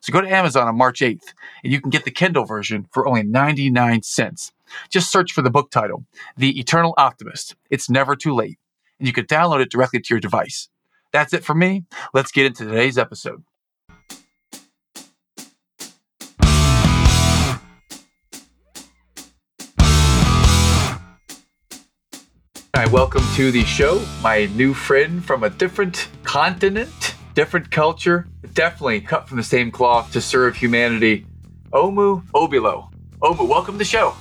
So go to Amazon on March 8th and you can get the Kindle version for only 99 cents. Just search for the book title, The Eternal Optimist. It's never too late. And you can download it directly to your device. That's it for me. Let's get into today's episode. Hi, welcome to the show. My new friend from a different continent, different culture, definitely cut from the same cloth to serve humanity. Omu Obilor. Omu, welcome to the show.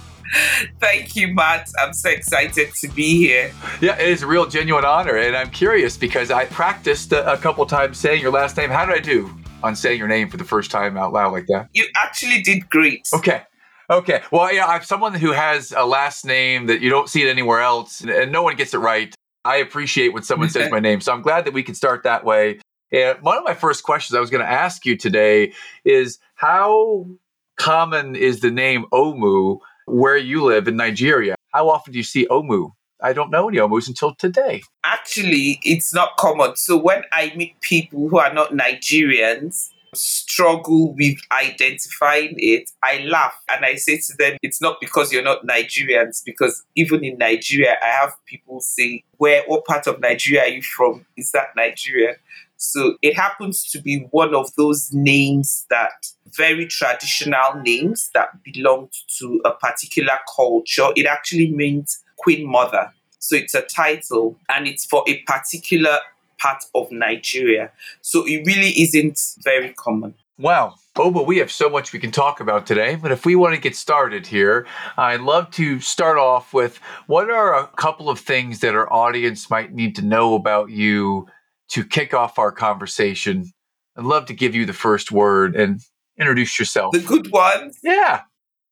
Thank you, Matt. I'm so excited to be here. Yeah, it is a real genuine honor. And I'm curious because I practiced a, a couple times saying your last name. How did I do on saying your name for the first time out loud like that? You actually did great. Okay. Okay. Well, yeah, I'm someone who has a last name that you don't see it anywhere else, and no one gets it right. I appreciate when someone says my name. So I'm glad that we can start that way. And one of my first questions I was going to ask you today is how common is the name Omu where you live in Nigeria? How often do you see Omu? I don't know any Omus until today. Actually, it's not common. So when I meet people who are not Nigerians, struggle with identifying it, I laugh and I say to them, it's not because you're not Nigerians, because even in Nigeria, I have people say, Where, what part of Nigeria are you from? Is that Nigeria? So it happens to be one of those names that very traditional names that belonged to a particular culture. It actually means Queen Mother. So it's a title and it's for a particular part of Nigeria. So it really isn't very common. Wow. But we have so much we can talk about today. But if we want to get started here, I'd love to start off with what are a couple of things that our audience might need to know about you to kick off our conversation. I'd love to give you the first word and introduce yourself. The good ones? Yeah.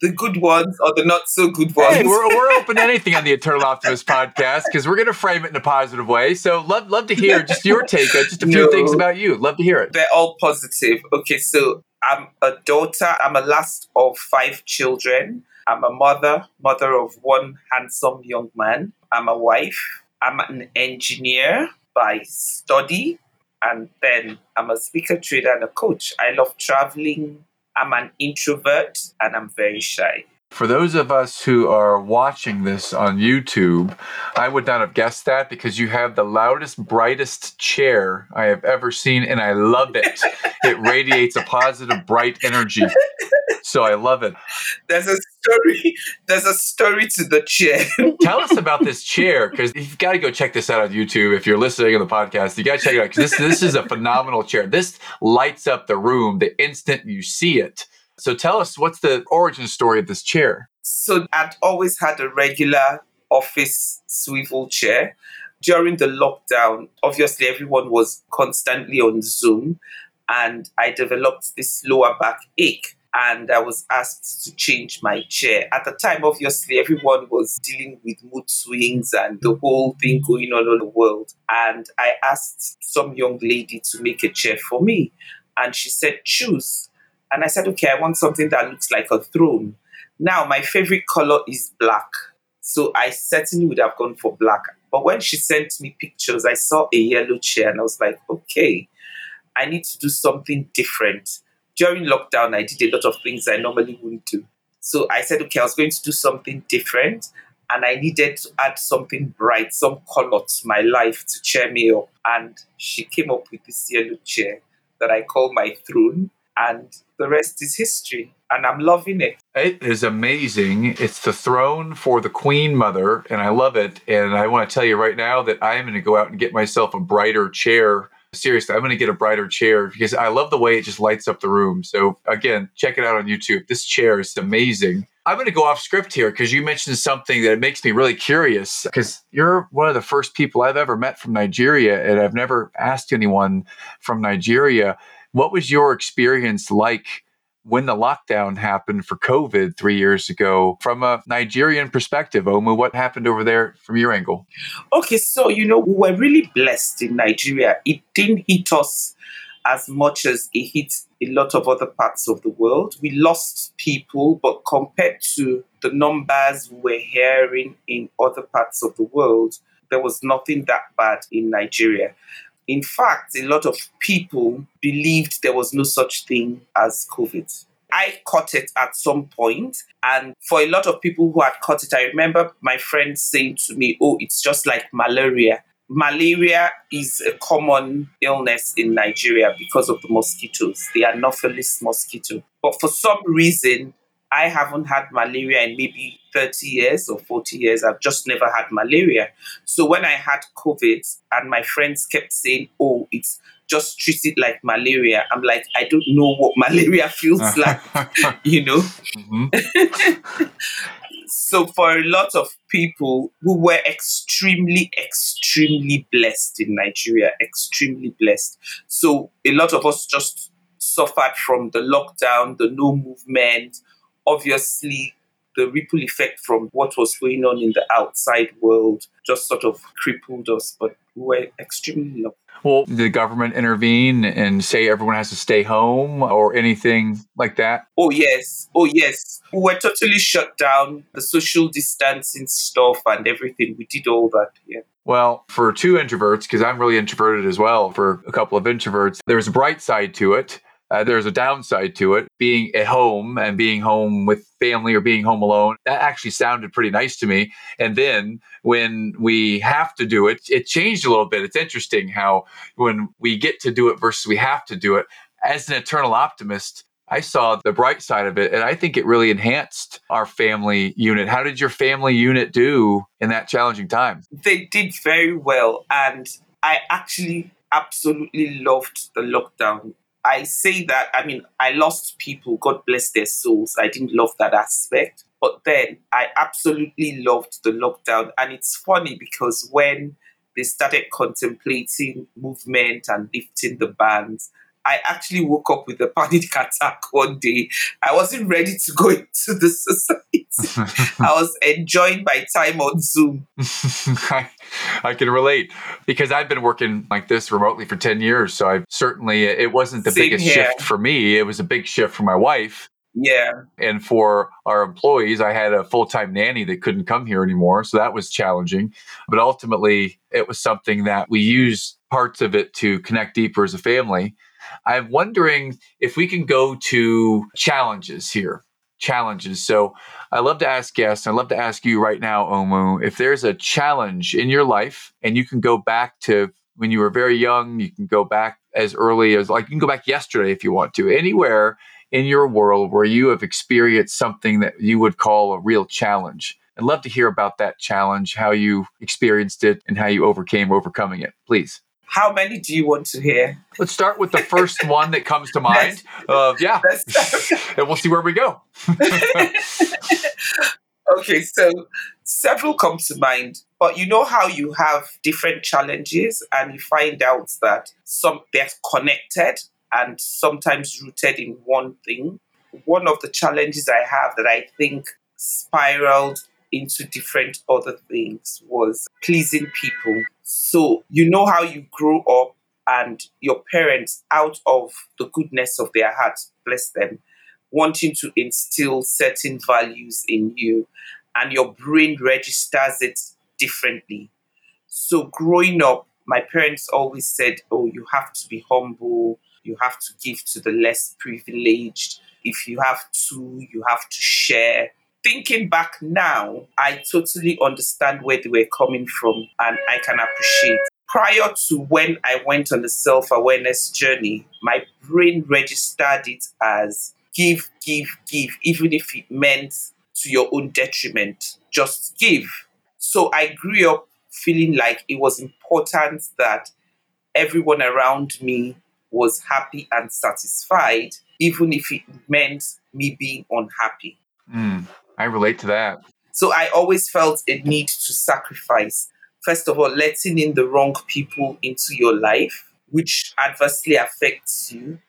The good ones or the not so good ones? Hey, we're, we're open to anything on the Eternal Optimist podcast because we're going to frame it in a positive way. So love love to hear just your take on just a few no, things about you. Love to hear it. They're all positive. Okay, so I'm a daughter. I'm a last of five children. I'm a mother, mother of one handsome young man. I'm a wife. I'm an engineer by study. And then I'm a speaker, trader, and a coach. I love traveling. I'm an introvert and I'm very shy. For those of us who are watching this on YouTube, I would not have guessed that because you have the loudest, brightest chair I have ever seen, and I love it. it radiates a positive, bright energy. So I love it. There's a story. There's a story to the chair. Tell us about this chair because you've got to go check this out on YouTube. If you're listening on the podcast, you got to check it out because this this is a phenomenal chair. This lights up the room the instant you see it. So tell us what's the origin story of this chair? So I'd always had a regular office swivel chair. During the lockdown, obviously everyone was constantly on Zoom and I developed this lower back ache and I was asked to change my chair. At the time, obviously, everyone was dealing with mood swings and the whole thing going on in the world. And I asked some young lady to make a chair for me. And she said, choose. And I said, okay, I want something that looks like a throne. Now, my favorite color is black. So I certainly would have gone for black. But when she sent me pictures, I saw a yellow chair and I was like, okay, I need to do something different. During lockdown, I did a lot of things I normally wouldn't do. So I said, okay, I was going to do something different and I needed to add something bright, some color to my life to cheer me up. And she came up with this yellow chair that I call my throne and the rest is history. And I'm loving it. It is amazing. It's the throne for the Queen Mother, and I love it. And I want to tell you right now that I am going to go out and get myself a brighter chair. Seriously, I'm going to get a brighter chair because I love the way it just lights up the room. So, again, check it out on YouTube. This chair is amazing. I'm going to go off script here because you mentioned something that makes me really curious because you're one of the first people I've ever met from Nigeria, and I've never asked anyone from Nigeria what was your experience like when the lockdown happened for COVID three years ago. From a Nigerian perspective, Omu, what happened over there from your angle? Okay, so, you know, we were really blessed in Nigeria. It didn't hit us as much as it hit a lot of other parts of the world. We lost people, but compared to the numbers we're hearing in other parts of the world, there was nothing that bad in Nigeria. In fact, a lot of people believed there was no such thing as COVID. I caught it at some point, and for a lot of people who had caught it, I remember my friend saying to me, Oh, it's just like malaria. Malaria is a common illness in Nigeria because of the mosquitoes, the Anopheles mosquito. But for some reason, I haven't had malaria in maybe 30 years or 40 years. I've just never had malaria. So when I had COVID and my friends kept saying, oh, it's just treat it like malaria, I'm like, I don't know what malaria feels like, you know? Mm-hmm. so for a lot of people who were extremely, extremely blessed in Nigeria, extremely blessed. So a lot of us just suffered from the lockdown, the no movement, obviously the ripple effect from what was going on in the outside world just sort of crippled us, but we were extremely lucky. Well, did the government intervene and say everyone has to stay home or anything like that? Oh, yes. Oh, yes. We were totally shut down, the social distancing stuff and everything. We did all that. Yeah. Well, for two introverts, because I'm really introverted as well, for a couple of introverts, there's a bright side to it uh, there's a downside to it being at home and being home with family or being home alone that actually sounded pretty nice to me and then when we have to do it it changed a little bit it's interesting how when we get to do it versus we have to do it as an eternal optimist I saw the bright side of it, and I think it really enhanced our family unit. How did your family unit do in that challenging time? They did very well, and I actually absolutely loved the lockdown. I say that, I mean, I lost people, God bless their souls. I didn't love that aspect. But then I absolutely loved the lockdown. And it's funny because when they started contemplating movement and lifting the bans, I actually woke up with a panic attack one day. I wasn't ready to go into the society. I was enjoying my time on Zoom. I, I can relate because I've been working like this remotely for 10 years. So I certainly, it wasn't the Same biggest here. shift for me. It was a big shift for my wife. Yeah. And for our employees, I had a full time nanny that couldn't come here anymore. So that was challenging. But ultimately, it was something that we used parts of it to connect deeper as a family. I'm wondering if we can go to challenges here. Challenges. So I love to ask guests, I love to ask you right now, Omu, if there's a challenge in your life and you can go back to when you were very young, you can go back as early as like you can go back yesterday if you want to, anywhere in your world where you have experienced something that you would call a real challenge. I'd love to hear about that challenge, how you experienced it, and how you overcame overcoming it. Please. How many do you want to hear? Let's start with the first one that comes to mind. Uh, yeah, and we'll see where we go. okay, so several come to mind, but you know how you have different challenges, and you find out that some they're connected and sometimes rooted in one thing. One of the challenges I have that I think spiraled into different other things was pleasing people. So, you know how you grow up and your parents, out of the goodness of their hearts, bless them, wanting to instill certain values in you, and your brain registers it differently. So, growing up, my parents always said, Oh, you have to be humble, you have to give to the less privileged. If you have to, you have to share thinking back now, I totally understand where they were coming from and I can appreciate. Prior to when I went on the self awareness journey, my brain registered it as give, give, give, even if it meant to your own detriment. Just give. So I grew up feeling like it was important that everyone around me was happy and satisfied, even if it meant me being unhappy. Mm. I relate to that. So I always felt a need to sacrifice. First of all, letting in the wrong people into your life, which adversely affects you.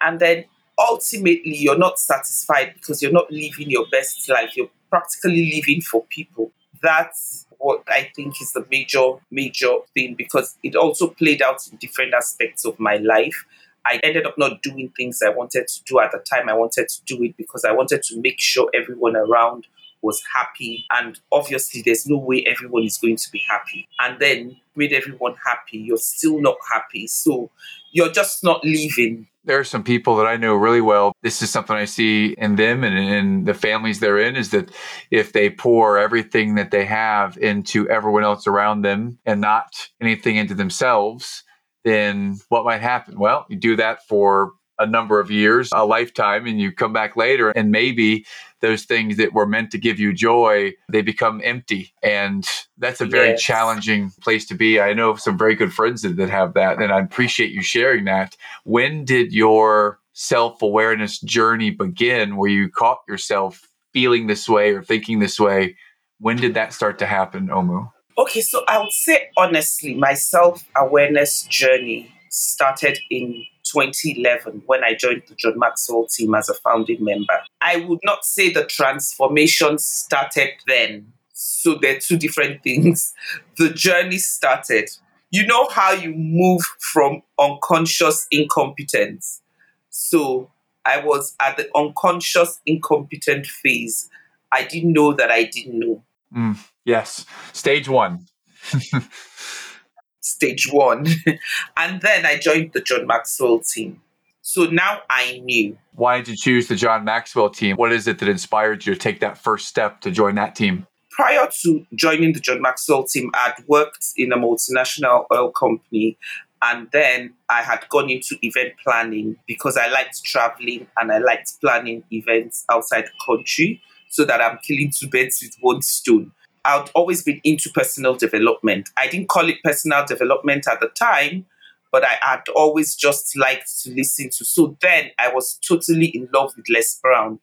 And then ultimately you're not satisfied because you're not living your best life. You're practically living for people. That's what I think is the major, major thing because it also played out in different aspects of my life. I ended up not doing things I wanted to do at the time. I wanted to do it because I wanted to make sure everyone around was happy. And obviously, there's no way everyone is going to be happy. And then made everyone happy, you're still not happy. So you're just not leaving. There are some people that I know really well. This is something I see in them and in the families they're in is that if they pour everything that they have into everyone else around them and not anything into themselves, then what might happen? Well, you do that for a number of years, a lifetime, and you come back later and maybe those things that were meant to give you joy, they become empty. And that's a very yes. challenging place to be. I know some very good friends that, that have that, and I appreciate you sharing that. When did your self awareness journey begin where you caught yourself feeling this way or thinking this way? When did that start to happen, Omu? Okay, so I would say honestly, my self awareness journey started in 2011 when I joined the John Maxwell team as a founding member. I would not say the transformation started then. So they're two different things. The journey started. You know how you move from unconscious incompetence. So I was at the unconscious incompetent phase. I didn't know that I didn't know. Mm, yes. Stage one. stage one. and then I joined the John Maxwell team. So now I knew. Why did you choose the John Maxwell team? What is it that inspired you to take that first step to join that team? Prior to joining the John Maxwell team, I'd worked in a multinational oil company and then I had gone into event planning because I liked traveling and I liked planning events outside the country so that I'm killing two birds with one stone. I'd always been into personal development. I didn't call it personal development at the time, but I had always just liked to listen to. So then I was totally in love with Les Brown.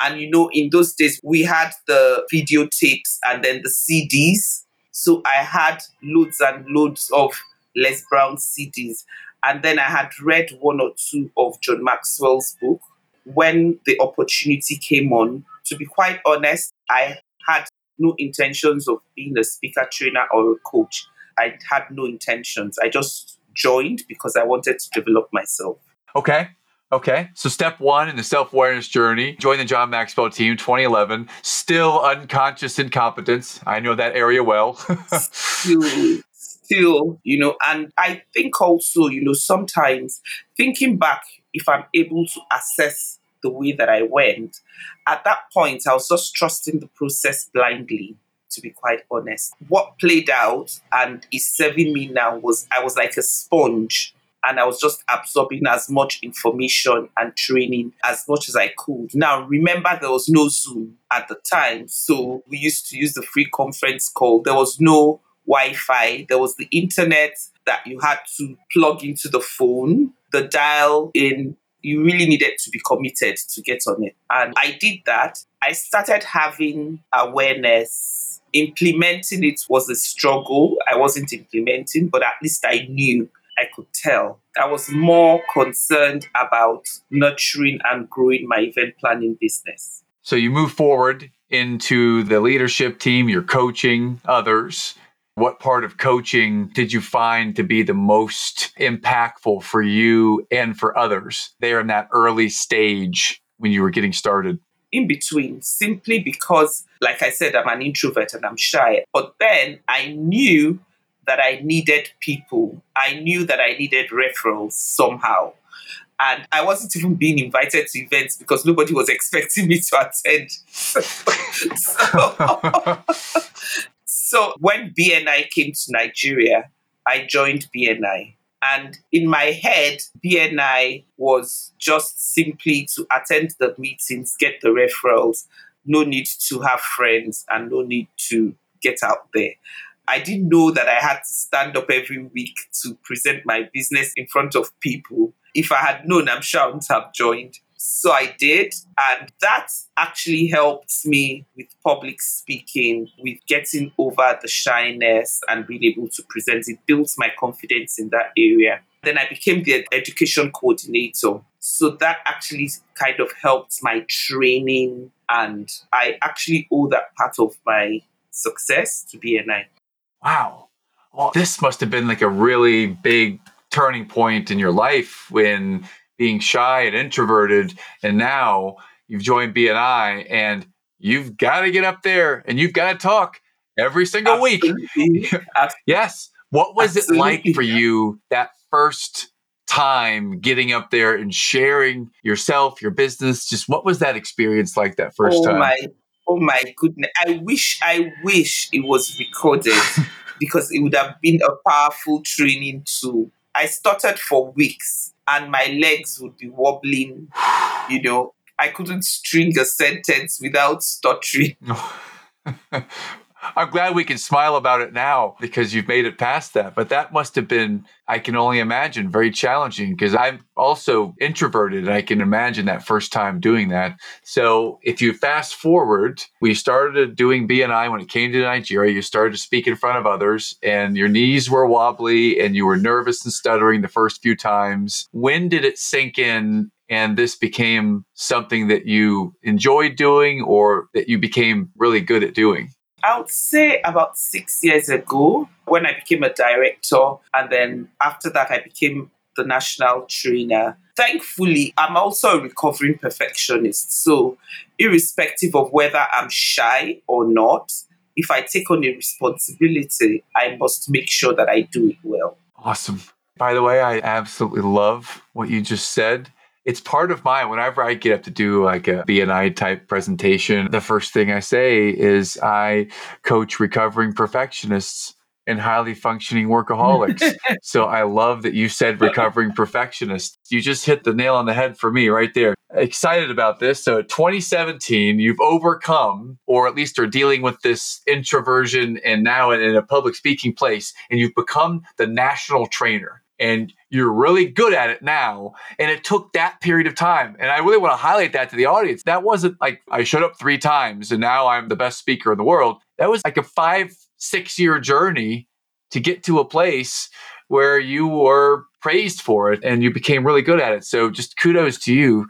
And you know, in those days, we had the videotapes and then the CDs. So I had loads and loads of Les Brown CDs. And then I had read one or two of John Maxwell's book. When the opportunity came on, to be quite honest, I had no intentions of being a speaker trainer or a coach. I had no intentions. I just joined because I wanted to develop myself. Okay. Okay. So step one in the self-awareness journey, join the John Maxwell team 2011, still unconscious incompetence. I know that area well. still, still, you know, and I think also, you know, sometimes thinking back, if I'm able to assess the way that I went. At that point, I was just trusting the process blindly, to be quite honest. What played out and is serving me now was I was like a sponge and I was just absorbing as much information and training as much as I could. Now, remember, there was no Zoom at the time, so we used to use the free conference call. There was no Wi Fi, there was the internet that you had to plug into the phone, the dial in you really needed to be committed to get on it. And I did that. I started having awareness. Implementing it was a struggle. I wasn't implementing, but at least I knew I could tell. I was more concerned about nurturing and growing my event planning business. So you move forward into the leadership team, you're coaching others. What part of coaching did you find to be the most impactful for you and for others there in that early stage when you were getting started? In between, simply because, like I said, I'm an introvert and I'm shy. But then I knew that I needed people. I knew that I needed referrals somehow. And I wasn't even being invited to events because nobody was expecting me to attend. so, so when BNI came to Nigeria, I joined BNI. And in my head, BNI was just simply to attend the meetings, get the referrals, no need to have friends, and no need to get out there. I didn't know that I had to stand up every week to present my business in front of people. If I had known, I'm sure I wouldn't have joined. So I did. And that actually helped me with public speaking, with getting over the shyness and being able to present. It built my confidence in that area. Then I became the education coordinator. So that actually kind of helped my training, and I actually owe that part of my success to BNI. Wow. Well, this must have been like a really big turning point in your life when being shy and introverted, and now you've joined BNI and you've got to get up there and you've got to talk every single Absolutely. week. yes. What was Absolutely. it like for you that first time getting up there and sharing yourself, your business? Just what was that experience like that first oh time? My, oh my goodness. I wish, I wish it was recorded because it would have been a powerful training tool. I started for weeks and my legs would be wobbling, you know. I couldn't string a sentence without stuttering. I'm glad we can smile about it now because you've made it past that. But that must have been, I can only imagine, very challenging because I'm also introverted and I can imagine that first time doing that. So if you fast forward, we started doing BNI when it came to Nigeria. You started to speak in front of others and your knees were wobbly and you were nervous and stuttering the first few times. When did it sink in and this became something that you enjoyed doing or that you became really good at doing? I would say about six years ago when I became a director, and then after that, I became the national trainer. Thankfully, I'm also a recovering perfectionist. So, irrespective of whether I'm shy or not, if I take on a responsibility, I must make sure that I do it well. Awesome. By the way, I absolutely love what you just said it's part of my whenever I get up to do like a BNI type presentation, the first thing I say is I coach recovering perfectionists and highly functioning workaholics. so I love that you said recovering perfectionists. You just hit the nail on the head for me right there. Excited about this. So 2017, you've overcome, or at least are dealing with this introversion and now in a public speaking place, and you've become the national trainer and you're really good at it now. And it took that period of time. And I really want to highlight that to the audience. That wasn't like I showed up three times and now I'm the best speaker in the world. That was like a five, six year journey to get to a place where you were praised for it and you became really good at it. So just kudos to you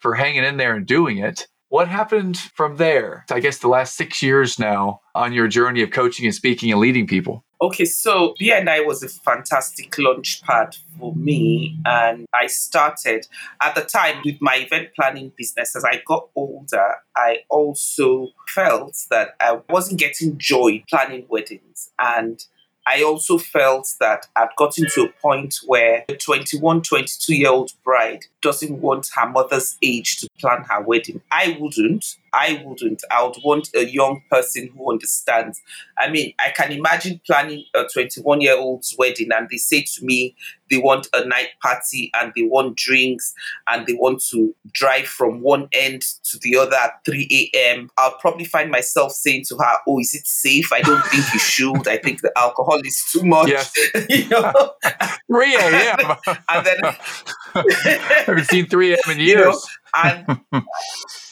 for hanging in there and doing it. What happened from there? I guess the last six years now on your journey of coaching and speaking and leading people. Okay, so BNI was a fantastic launch pad for me. And I started at the time with my event planning business. As I got older, I also felt that I wasn't getting joy planning weddings. And I also felt that I'd gotten to a point where a 21, 22 year old bride doesn't want her mother's age to plan her wedding. I wouldn't. I wouldn't. I would want a young person who understands. I mean, I can imagine planning a 21 year old's wedding and they say to me they want a night party and they want drinks and they want to drive from one end to the other at 3 a.m. I'll probably find myself saying to her, Oh, is it safe? I don't think you should. I think the alcohol is too much. Yes. you know? 3 a.m. and then I haven't seen 3 a.m. in years. You know, and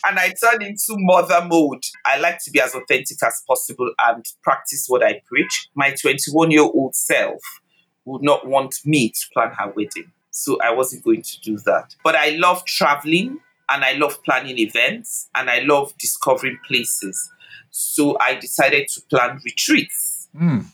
and I turn into mother mode. I like to be as authentic as possible and practice what I preach. My 21 year old self would not want me to plan her wedding. So I wasn't going to do that. But I love traveling and I love planning events and I love discovering places. So I decided to plan retreats. Mm.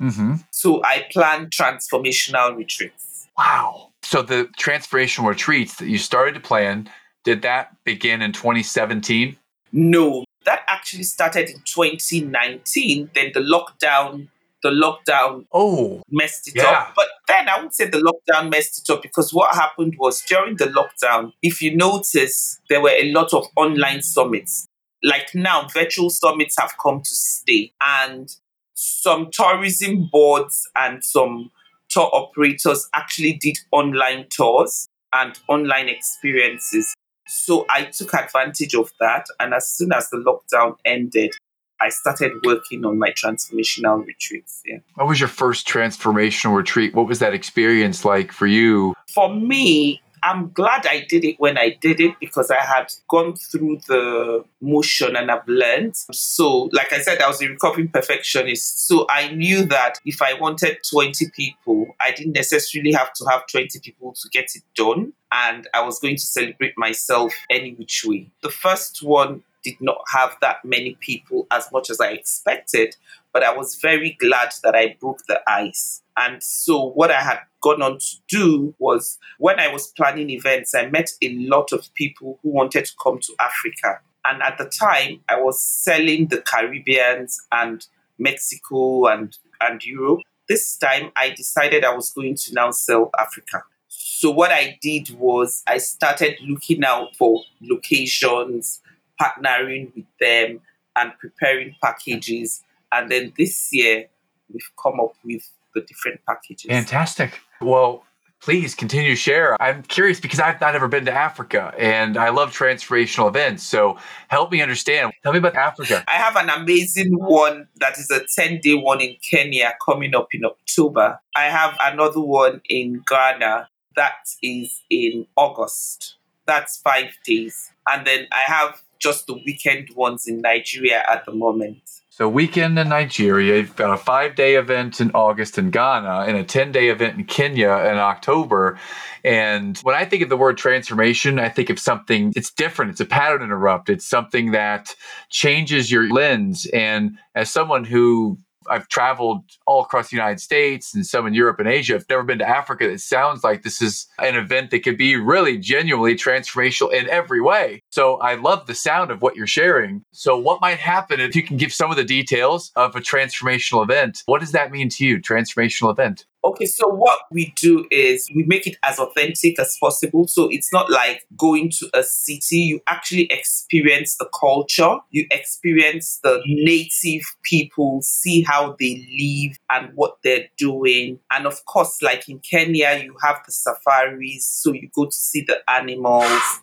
Mm-hmm. So I plan transformational retreats. Wow. So the transformational retreats that you started to plan did that begin in 2017? No, that actually started in 2019. Then the lockdown, the lockdown oh messed it yeah. up. But then I would say the lockdown messed it up because what happened was during the lockdown, if you notice, there were a lot of online summits. Like now, virtual summits have come to stay, and some tourism boards and some tour operators actually did online tours and online experiences. So I took advantage of that. And as soon as the lockdown ended, I started working on my transformational retreats. Yeah. What was your first transformational retreat? What was that experience like for you? For me, I'm glad I did it when I did it because I had gone through the motion and I've learned. So, like I said, I was a recovering perfectionist. So I knew that if I wanted 20 people, I didn't necessarily have to have 20 people to get it done. And I was going to celebrate myself any which way. The first one did not have that many people as much as I expected, but I was very glad that I broke the ice. And so, what I had gone on to do was when I was planning events, I met a lot of people who wanted to come to Africa. And at the time, I was selling the Caribbeans and Mexico and, and Europe. This time, I decided I was going to now sell Africa. So, what I did was I started looking out for locations, partnering with them, and preparing packages. And then this year, we've come up with the different packages. Fantastic. Well, please continue to share. I'm curious because I've not ever been to Africa and I love transformational events. So help me understand. Tell me about Africa. I have an amazing one that is a 10 day one in Kenya coming up in October. I have another one in Ghana that is in August. That's five days. And then I have just the weekend ones in Nigeria at the moment. So weekend in Nigeria, you've got a five-day event in August in Ghana, and a ten-day event in Kenya in October. And when I think of the word transformation, I think of something. It's different. It's a pattern interrupt. It's something that changes your lens. And as someone who I've traveled all across the United States and some in Europe and Asia. I've never been to Africa. It sounds like this is an event that could be really genuinely transformational in every way. So I love the sound of what you're sharing. So what might happen if you can give some of the details of a transformational event? What does that mean to you, transformational event? Okay, so what we do is we make it as authentic as possible. So it's not like going to a city, you actually experience the culture, you experience the native people, see how they live and what they're doing. And of course, like in Kenya, you have the safaris, so you go to see the animals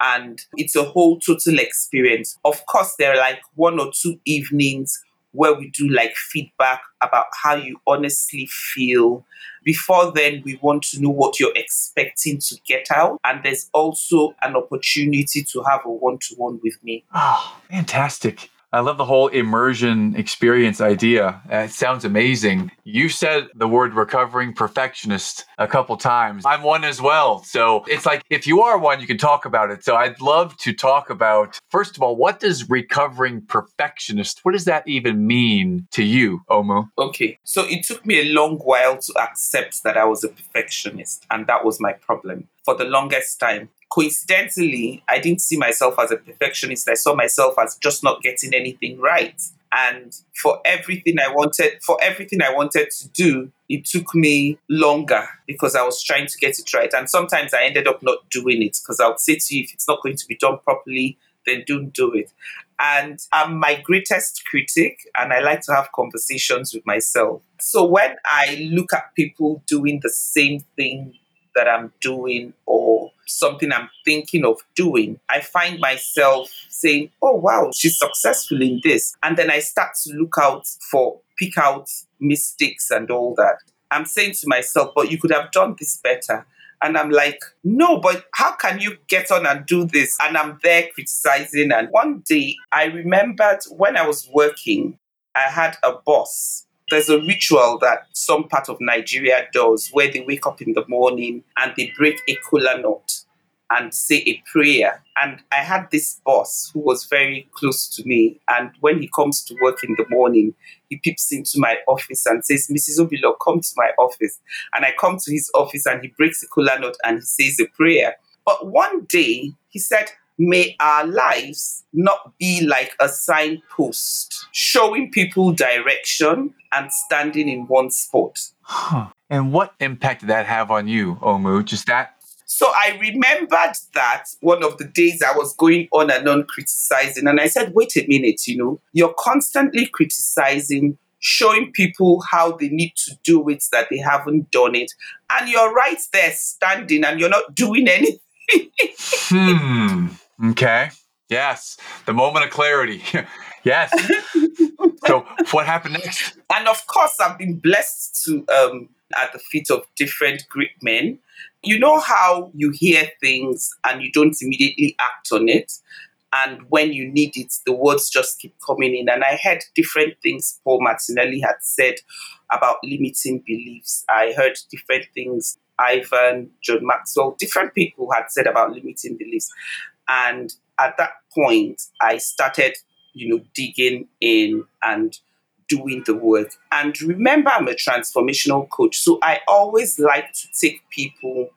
and it's a whole total experience. Of course, there are like one or two evenings where we do like feedback about how you honestly feel. Before then, we want to know what you're expecting to get out. And there's also an opportunity to have a one to one with me. Oh, fantastic. I love the whole immersion experience idea. Uh, it sounds amazing. You said the word recovering perfectionist a couple times. I'm one as well. So it's like if you are one, you can talk about it. So I'd love to talk about, first of all, what does recovering perfectionist, what does that even mean to you, Omu? Okay. So it took me a long while to accept that I was a perfectionist, and that was my problem for the longest time coincidentally, I didn't see myself as a perfectionist. I saw myself as just not getting anything right. And for everything I wanted, for everything I wanted to do, it took me longer because I was trying to get it right. And sometimes I ended up not doing it because I would say to you, if it's not going to be done properly, then don't do it. And I'm my greatest critic, and I like to have conversations with myself. So when I look at people doing the same thing that I'm doing or something I'm thinking of doing, I find myself saying, oh, wow, she's successful in this. And then I start to look out for, pick out mistakes and all that. I'm saying to myself, but you could have done this better. And I'm like, no, but how can you get on and do this? And I'm there criticizing. And one day I remembered when I was working, I had a boss there's a ritual that some part of Nigeria does where they wake up in the morning and they break a kola nut and say a prayer. And I had this boss who was very close to me. And when he comes to work in the morning, he peeps into my office and says, Mrs. Obilor, come to my office. And I come to his office and he breaks a kola nut and he says a prayer. But one day he said, May our lives not be like a signpost, showing people direction and standing in one spot. Huh. And what impact did that have on you, Omu? Just that so I remembered that one of the days I was going on and on criticizing, and I said, wait a minute, you know, you're constantly criticizing, showing people how they need to do it, that they haven't done it, and you're right there standing and you're not doing anything. hmm. Okay. Yes. The moment of clarity. Yes. so what happened next? And of course, I've been blessed to um, at the feet of different great men. You know how you hear things and you don't immediately act on it. And when you need it, the words just keep coming in. And I heard different things Paul Martinelli had said about limiting beliefs. I heard different things Ivan, John Maxwell, different people had said about limiting beliefs. And at that point, I started, you know, digging in and doing the work. And remember, I'm a transformational coach. So I always like to take people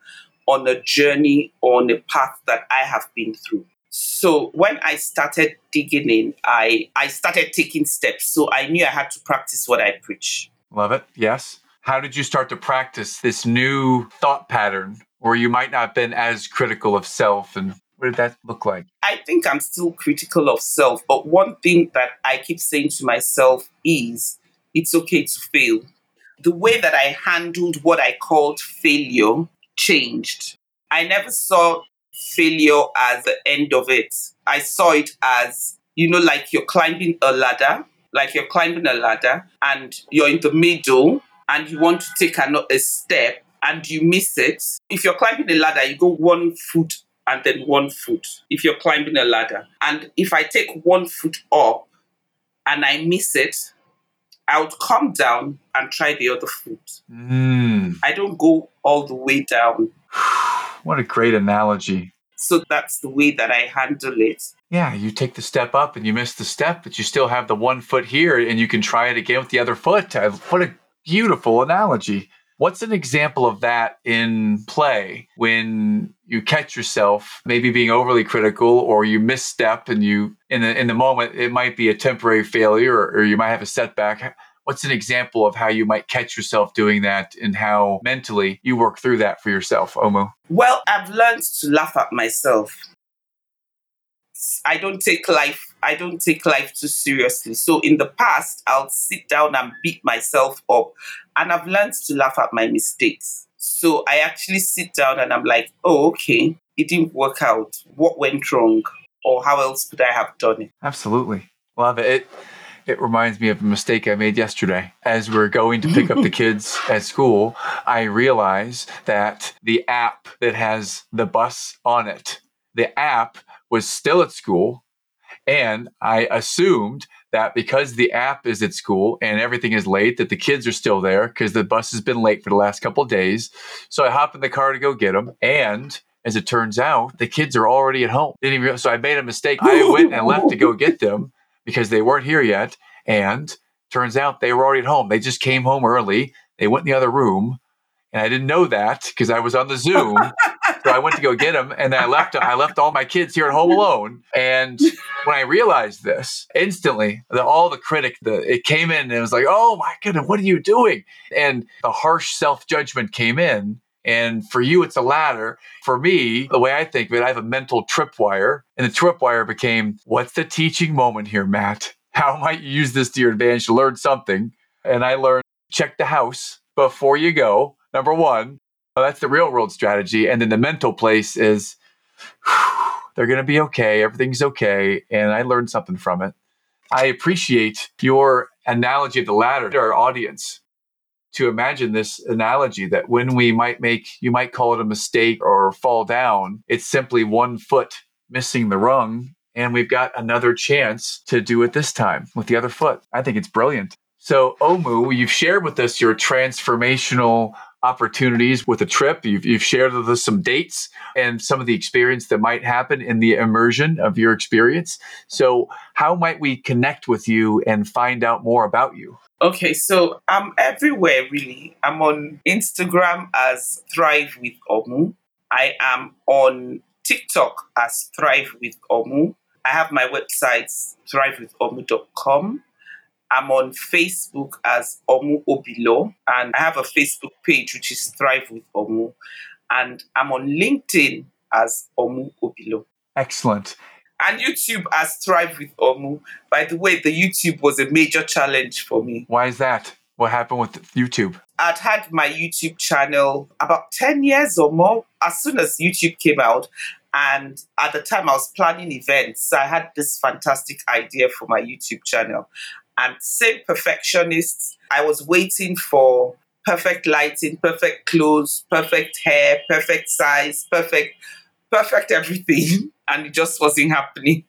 on a journey, on a path that I have been through. So when I started digging in, I, I started taking steps. So I knew I had to practice what I preach. Love it. Yes. How did you start to practice this new thought pattern where you might not have been as critical of self and that look like? I think I'm still critical of self, but one thing that I keep saying to myself is it's okay to fail. The way that I handled what I called failure changed. I never saw failure as the end of it. I saw it as, you know, like you're climbing a ladder, like you're climbing a ladder and you're in the middle and you want to take another step and you miss it. If you're climbing a ladder, you go one foot and then one foot. If you're climbing a ladder. And if I take one foot up and I miss it, I would come down and try the other foot. Mm. I don't go all the way down. what a great analogy. So that's the way that I handle it. Yeah, you take the step up and you miss the step, but you still have the one foot here and you can try it again with the other foot. What a beautiful analogy. What's an example of that in play when you catch yourself maybe being overly critical or you misstep and you in the in the moment it might be a temporary failure or, or you might have a setback. What's an example of how you might catch yourself doing that and how mentally you work through that for yourself, Omu? Well, I've learned to laugh at myself. I don't take life I don't take life too seriously. So in the past, I'll sit down and beat myself up. And I've learned to laugh at my mistakes. So I actually sit down and I'm like, oh, okay, it didn't work out. What went wrong? Or how else could I have done it? Absolutely. Love it. It, it reminds me of a mistake I made yesterday. As we're going to pick up the kids at school, I realize that the app that has the bus on it, the app was still at school and I assumed that because the app is at school and everything is late, that the kids are still there because the bus has been late for the last couple days. So I hop in the car to go get them. And as it turns out, the kids are already at home. So I made a mistake. I went and left to go get them because they weren't here yet. And turns out they were already at home. They just came home early. They went in the other room. And I didn't know that because I was on the Zoom. so I went to go get him, and I left. I left all my kids here at home alone. And when I realized this, instantly, all the critic, the it came in and it was like, "Oh my goodness, what are you doing?" And the harsh self judgment came in. And for you, it's a ladder. For me, the way I think of it, I have a mental tripwire, and the tripwire became, "What's the teaching moment here, Matt? How might you use this to your advantage to learn something?" And I learned check the house before you go. Number one, well, that's the real world strategy. And then the mental place is they're going to be okay. Everything's okay. And I learned something from it. I appreciate your analogy of the ladder to our audience to imagine this analogy that when we might make, you might call it a mistake or fall down, it's simply one foot missing the rung. And we've got another chance to do it this time with the other foot. I think it's brilliant. So, Omu, you've shared with us your transformational opportunities with a trip. You've, you've shared with us some dates and some of the experience that might happen in the immersion of your experience. So, how might we connect with you and find out more about you? Okay, so I'm everywhere really. I'm on Instagram as Thrive with Omu. I am on TikTok as Thrive with Omu. I have my website, thrivewithomu.com. I'm on Facebook as Omu Obilor, and I have a Facebook page which is Thrive with Omu, and I'm on LinkedIn as Omu Obilor. Excellent. And YouTube as Thrive with Omu. By the way, the YouTube was a major challenge for me. Why is that? What happened with YouTube? I'd had my YouTube channel about 10 years or more. As soon as YouTube came out, And at the time, I was planning events. So I had this fantastic idea for my YouTube channel. And same perfectionists, I was waiting for perfect lighting, perfect clothes, perfect hair, perfect size, perfect, perfect everything. And it just wasn't happening.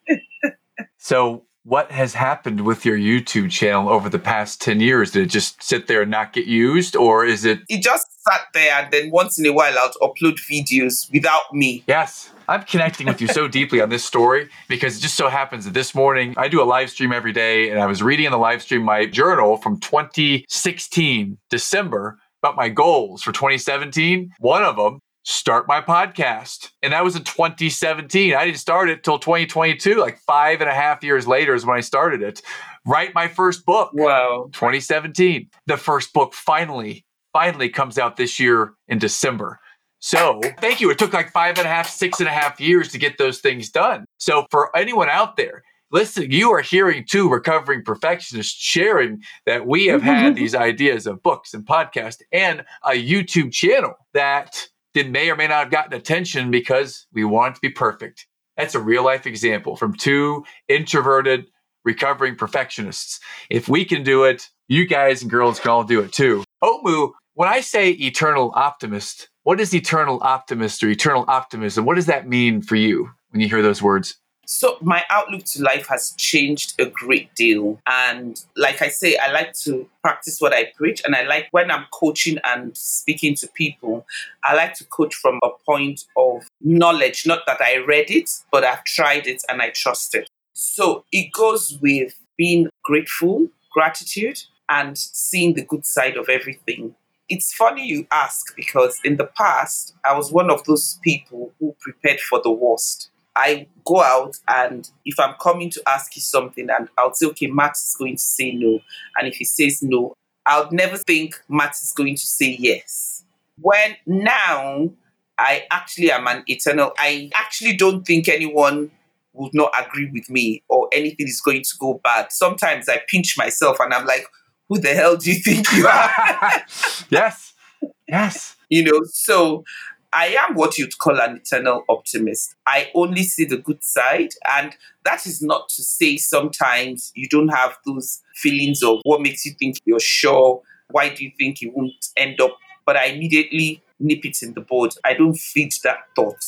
so what has happened with your YouTube channel over the past 10 years? Did it just sit there and not get used, or is it? It just sat there, and then once in a while, I'd upload videos without me. Yes. I'm connecting with you so deeply on this story because it just so happens that this morning I do a live stream every day, and I was reading in the live stream my journal from 2016, December, about my goals for 2017. One of them start my podcast. And that was in 2017. I didn't start it till 2022, like five and a half years later is when I started it. Write my first book. Wow. 2017. The first book finally, finally comes out this year in December. So thank you. It took like five and a half, six and a half years to get those things done. So for anyone out there, listen, you are hearing two recovering perfectionists sharing that we have had these ideas of books and podcasts and a YouTube channel that that may or may not have gotten attention because we want to be perfect. That's a real life example from two introverted, recovering perfectionists. If we can do it, you guys and girls can all do it too. Omu, when I say eternal optimist, what is eternal optimist or eternal optimism? What does that mean for you when you hear those words? So my outlook to life has changed a great deal. And like I say, I like to practice what I preach. And I like when I'm coaching and speaking to people, I like to coach from a point of knowledge, not that I read it, but I've tried it and I trust it. So it goes with being grateful, gratitude, and seeing the good side of everything. It's funny you ask because in the past, I was one of those people who prepared for the worst. I go out and if I'm coming to ask you something and I'll say, okay, Matt is going to say no. And if he says no, I'll never think Matt is going to say yes. When now I actually am an eternal, I actually don't think anyone would not agree with me or anything is going to go bad. Sometimes I pinch myself and I'm like, who the hell do you think you are? yes. Yes. You know, so I am what you'd call an eternal optimist. I only see the good side. And that is not to say sometimes you don't have those feelings of what makes you think you're sure. Why do you think you won't end up? But I immediately nip it in the bud. I don't feed that thought.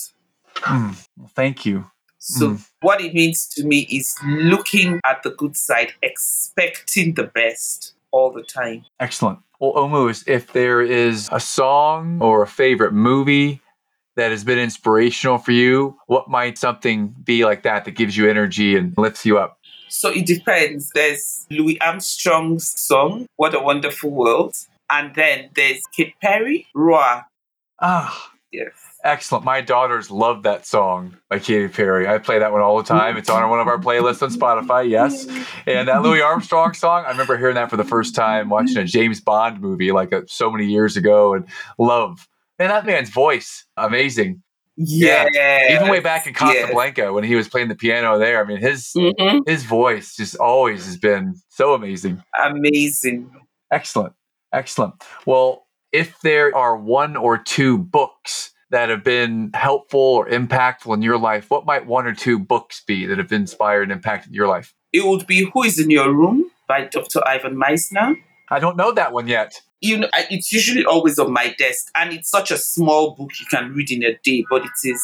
Mm, well, thank you. So, mm. what it means to me is looking at the good side, expecting the best all the time. Excellent. Well, Omu, if there is a song or a favorite movie that has been inspirational for you, what might something be like that that gives you energy and lifts you up? So it depends. There's Louis Armstrong's song, What a Wonderful World. And then there's Katy Perry, Roar. Ah. Yes. Excellent. My daughters love that song by Katy Perry. I play that one all the time. It's on one of our playlists on Spotify, yes. And that Louis Armstrong song, I remember hearing that for the first time watching a James Bond movie like uh, so many years ago and love. Man, that man's voice, amazing. Yeah. Even way back in Casablanca yes. when he was playing the piano there, I mean his mm-hmm. his voice just always has been so amazing. Amazing. Excellent. Excellent. Well, if there are one or two books that have been helpful or impactful in your life, what might one or two books be that have inspired and impacted your life? It would be Who is in Your Room by Dr. Ivan Misner. I don't know that one yet. You know, it's usually always on my desk, and it's such a small book you can read in a day, but it is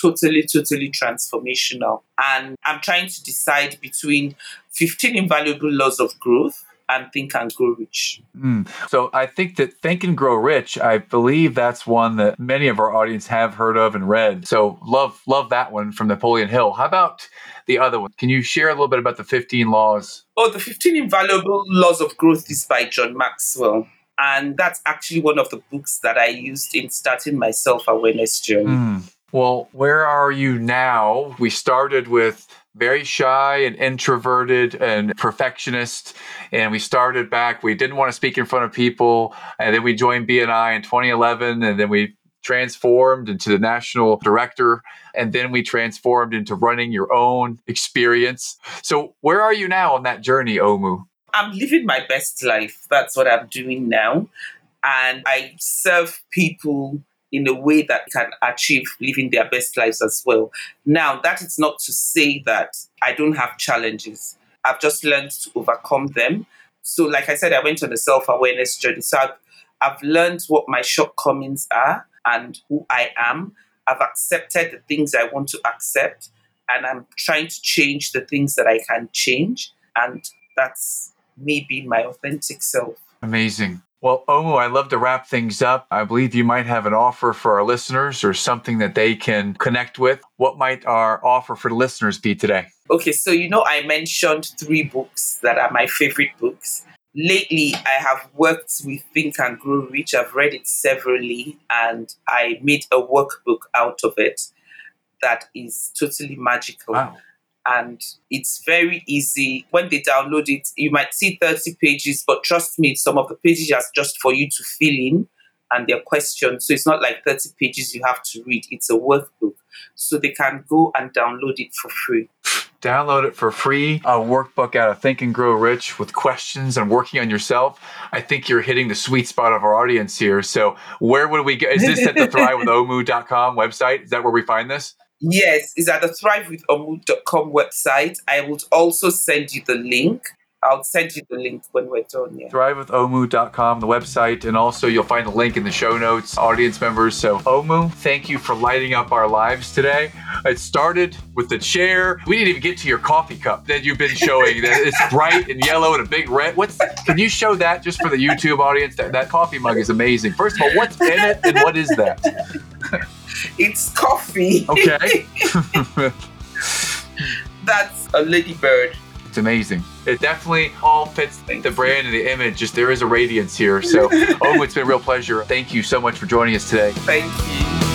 totally, totally transformational. And I'm trying to decide between 15 Invaluable Laws of Growth and Think and Grow Rich. Mm. So I think that Think and Grow Rich, I believe that's one that many of our audience have heard of and read. So love love that one from Napoleon Hill. How about the other one? Can you share a little bit about the 15 laws? Oh, the 15 invaluable laws of growth is by John Maxwell. And that's actually one of the books that I used in starting my self awareness journey. Mm. Well, where are you now? We started with very shy and introverted and perfectionist. And we started back, we didn't want to speak in front of people. And then we joined BNI in 2011. And then we transformed into the national director. And then we transformed into running your own experience. So, where are you now on that journey, Omu? I'm living my best life. That's what I'm doing now. And I serve people in a way that can achieve living their best lives as well. Now, that is not to say that I don't have challenges. I've just learned to overcome them. So, like I said, I went on a self awareness journey. So, I've, I've learned what my shortcomings are and who I am. I've accepted the things I want to accept, and I'm trying to change the things that I can change. And that's me being my authentic self. Amazing. Well, Omu, I'd love to wrap things up. I believe you might have an offer for our listeners or something that they can connect with. What might our offer for the listeners be today? Okay, so you know, I mentioned three books that are my favorite books. Lately, I have worked with Think and Grow Rich. I've read it severally and I made a workbook out of it that is totally magical. Wow and it's very easy. When they download it, you might see 30 pages, but trust me, some of the pages are just for you to fill in and their questions. So it's not like 30 pages you have to read, it's a workbook. So they can go and download it for free. Download it for free. A workbook out of Think and Grow Rich with questions and working on yourself. I think you're hitting the sweet spot of our audience here. So, where would we go? Is this at the thrivewithomu.com website? Is that where we find this? Yes, it's at the thrivewithomu.com website. I will also send you the link. I'll send you the link when we're done. Yeah. Thrivewithomu.com, the website, and also you'll find the link in the show notes, audience members. So, Omu, thank you for lighting up our lives today. It started with the chair. We didn't even get to your coffee cup that you've been showing. that it's bright and yellow and a big red. What's? Can you show that just for the YouTube audience? That that coffee mug is amazing. First of all, what's in it and what is that? It's coffee. Okay. That's a ladybird. It's amazing. It definitely all fits Thank the brand and the image. Just there is a radiance here. So, oh, it's been a real pleasure. Thank you so much for joining us today. Thank you.